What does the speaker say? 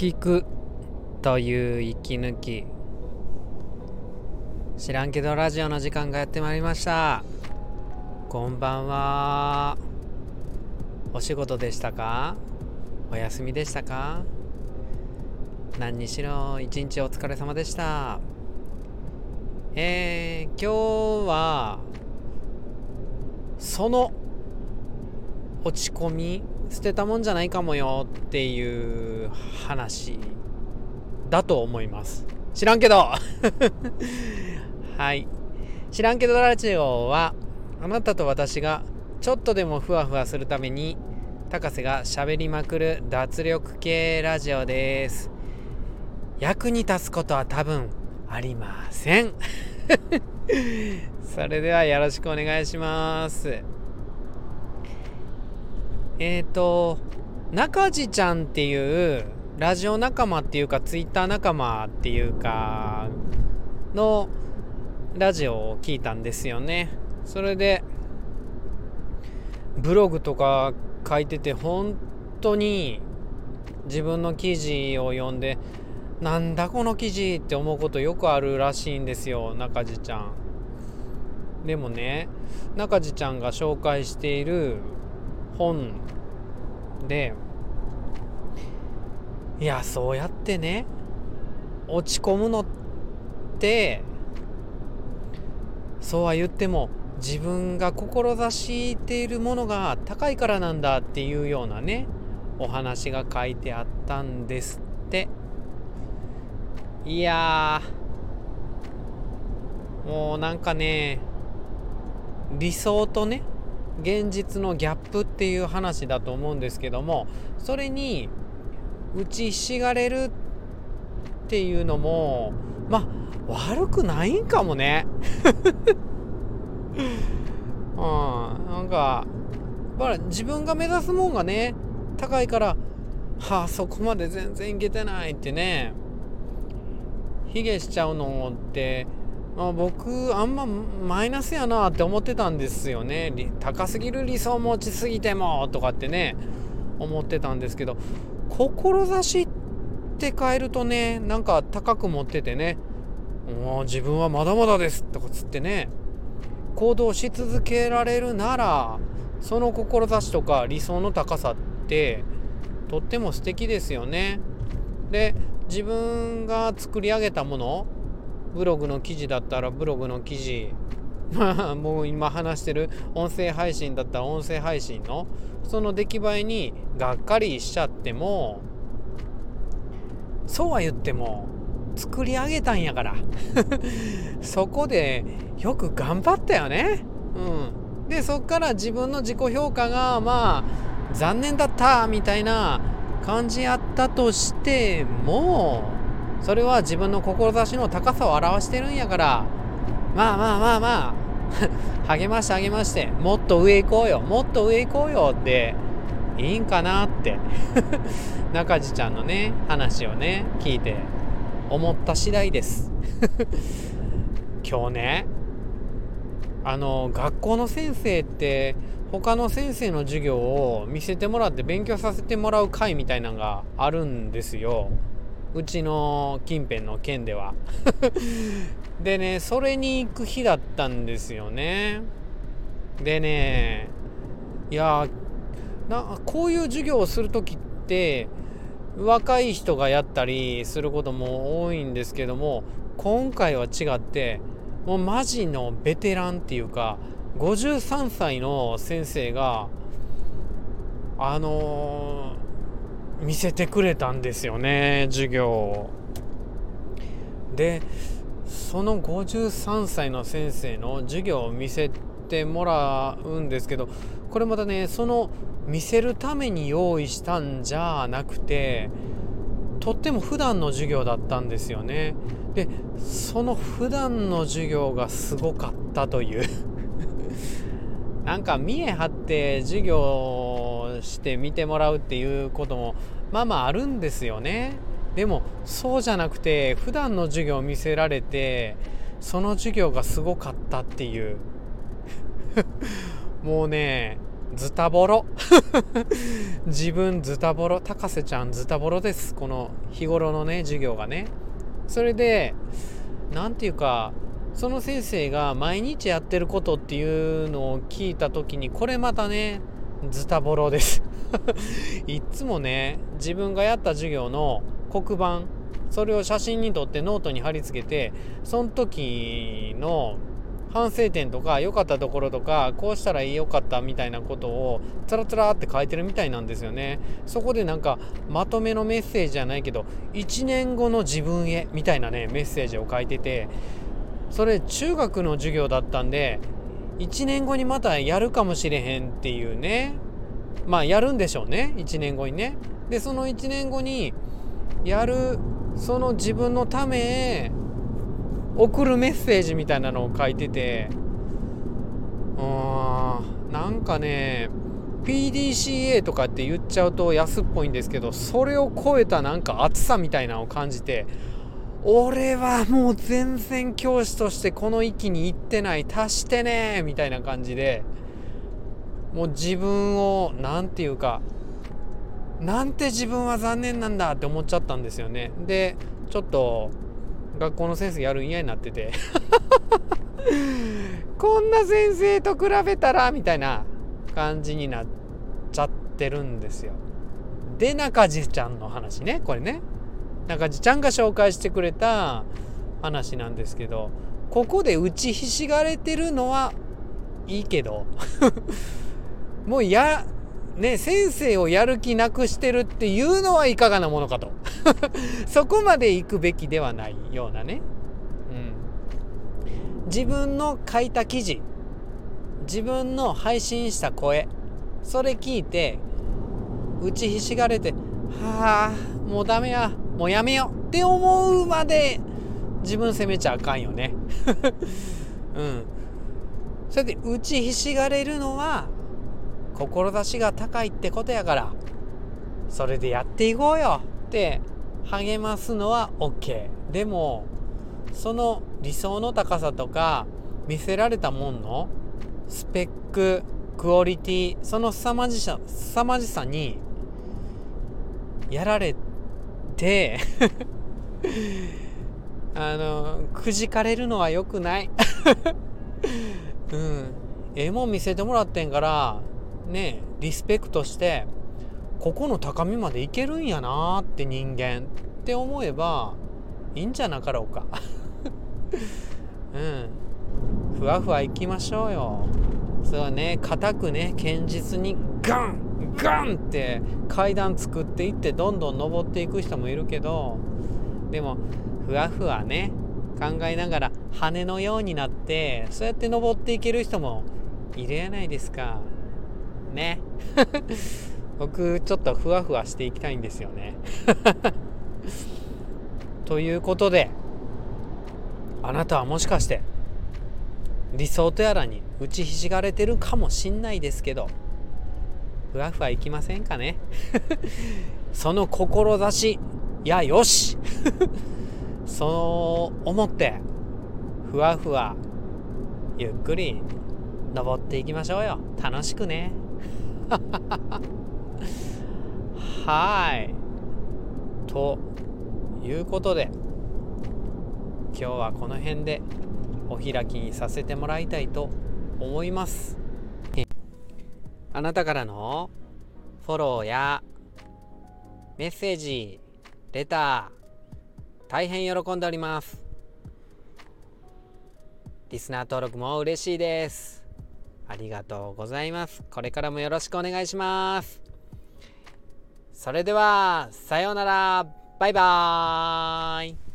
聞くという息抜き。知らんけどラジオの時間がやってまいりました。こんばんは。お仕事でしたか？お休みでしたか？何にしろ一日お疲れ様でした。えー、今日はその落ち込み捨てたもんじゃないかもよっていう話だと思います。知らんけど。はい。知らんけどラジオはあなたと私がちょっとでもふわふわするために高瀬が喋りまくる脱力系ラジオです。役に立つことは多分ありません。それではよろしくお願いします。えっ、ー、と中地ちゃんっていうラジオ仲間っていうかツイッター仲間っていうかのラジオを聞いたんですよね。それでブログとか書いてて本当に自分の記事を読んでなんだこの記事って思うことよくあるらしいんですよ中地ちゃん。でもね中地ちゃんが紹介している本でいやそうやってね落ち込むのってそうは言っても自分が志しているものが高いからなんだっていうようなねお話が書いてあったんですって。いやもうなんかね理想とね現実のギャップっていう話だと思うんですけどもそれに打ちひしがれるっていうのもまあ悪くないんかもね。うんなんかやっぱ自分が目指すもんがね高いからはあそこまで全然いけてないってね卑下しちゃうのってあ僕あんまマイナスやなって思ってたんですよね高すぎる理想持ちすぎてもとかってね思ってたんですけど志って変えるとねなんか高く持っててねもう自分はまだまだですとかつってね行動し続けられるならその志とか理想の高さってとっても素敵ですよね。で自分が作り上げたものブログの記事だったらブログの記事。ま あもう今話してる。音声配信だったら音声配信の。その出来栄えにがっかりしちゃってもそうは言っても作り上げたんやから。そこでよく頑張ったよね。うん。でそっから自分の自己評価がまあ残念だったみたいな感じやったとしてもそれは自分の志の高さを表してるんやから。まあまあまあまあ。励まして励まして。もっと上行こうよ。もっと上行こうよって。いいんかなって。中地ちゃんのね話をね聞いて思った次第です。今日ねあの学校の先生って他の先生の授業を見せてもらって勉強させてもらう会みたいなのがあるんですよ。うちの近辺の県では。でねそれに行く日だったんですよね。でねいやなこういう授業をする時って若い人がやったりすることも多いんですけども今回は違ってもうマジのベテランっていうか53歳の先生があの見せてくれたんですよね授業でその53歳の先生の授業を見せてもらうんですけどこれまたねその見せるために用意したんじゃなくてとっても普段の授業だったんですよね。でその普段の授業がすごかったという。なんか見え張って授業して見てもらうっていうこともまあまああるんですよね。でもそうじゃなくて普段の授業を見せられてその授業がすごかったっていう。もうねズタボロ。自分ズタボロ高瀬ちゃんズタボロです。この日頃のね授業がね。それで何て言うかその先生が毎日やってることっていうのを聞いた時にこれまたねズタボロです。いっつもね自分がやった授業の黒板それを写真に撮ってノートに貼り付けてその時の反省点とか良かったところとかこうしたらよかったみたいなことをつらつらって書いてるみたいなんですよね。そこでなんかまとめのメッセージじゃないけど1年後の自分へみたいなねメッセージを書いててそれ中学の授業だったんで1年後にまたやるかもしれへんっていうね。まあやるんでしょうね。1年後にね。でその1年後にやるその自分のため送るメッセージみたいなのを書いてて。うーんなんかね PDCA とかって言っちゃうと安っぽいんですけどそれを超えたなんか熱さみたいなのを感じて俺はもう全然教師としてこの域に行ってない。足してねみたいな感じでもう自分を何て言うかなんて自分は残念なんだって思っちゃったんですよね。でちょっと学校の先生やるん嫌になってて。こんな先生と比べたらみたいな感じになっちゃってるんですよ。で中地ちゃんの話ねこれね。中地ちゃんが紹介してくれた話なんですけどここで打ちひしがれてるのはいいけど もうやね先生をやる気なくしてるっていうのはいかがなものかと。そこまで行くべきではないようなね、うん、自分の書いた記事自分の配信した声それ聞いて打ちひしがれてはあもうダメや。もうやめようって思うまで自分責めちゃあかんよね。うん。それで打ちひしがれるのは志が高いってことやからそれでやっていこうよって励ますのは OK でもその理想の高さとか見せられたもんのスペッククオリティその凄まじさ凄まじさにやられて あのくじかれるのは良くない。うん。ええもん見せてもらってんからねリスペクトしてここの高みまでいけるんやなって人間。って思えばいいんじゃなかろうか。うん。ふわふわいきましょうよ。そうね固くね堅実にガンガンって階段作っていってどんどん登っていく人もいるけどでもふわふわね考えながら羽のようになってそうやって登っていける人もいるやないですか。ね。僕ちょっとふわふわしていきたいんですよね。ということであなたはもしかして理想とやらに打ちひしがれてるかもしんないですけどふわふはいきませんかね？その志いやよし！そう思ってふわふわゆっくり登っていきましょうよ。楽しくね。はい。ということで今日はこの辺でお開きにさせてもらいたいと思います。あなたからのフォローやメッセージレター大変喜んでおりますリスナー登録も嬉しいですありがとうございます。これからもよろしくお願いします。それでは、さようなら。バイバーイ。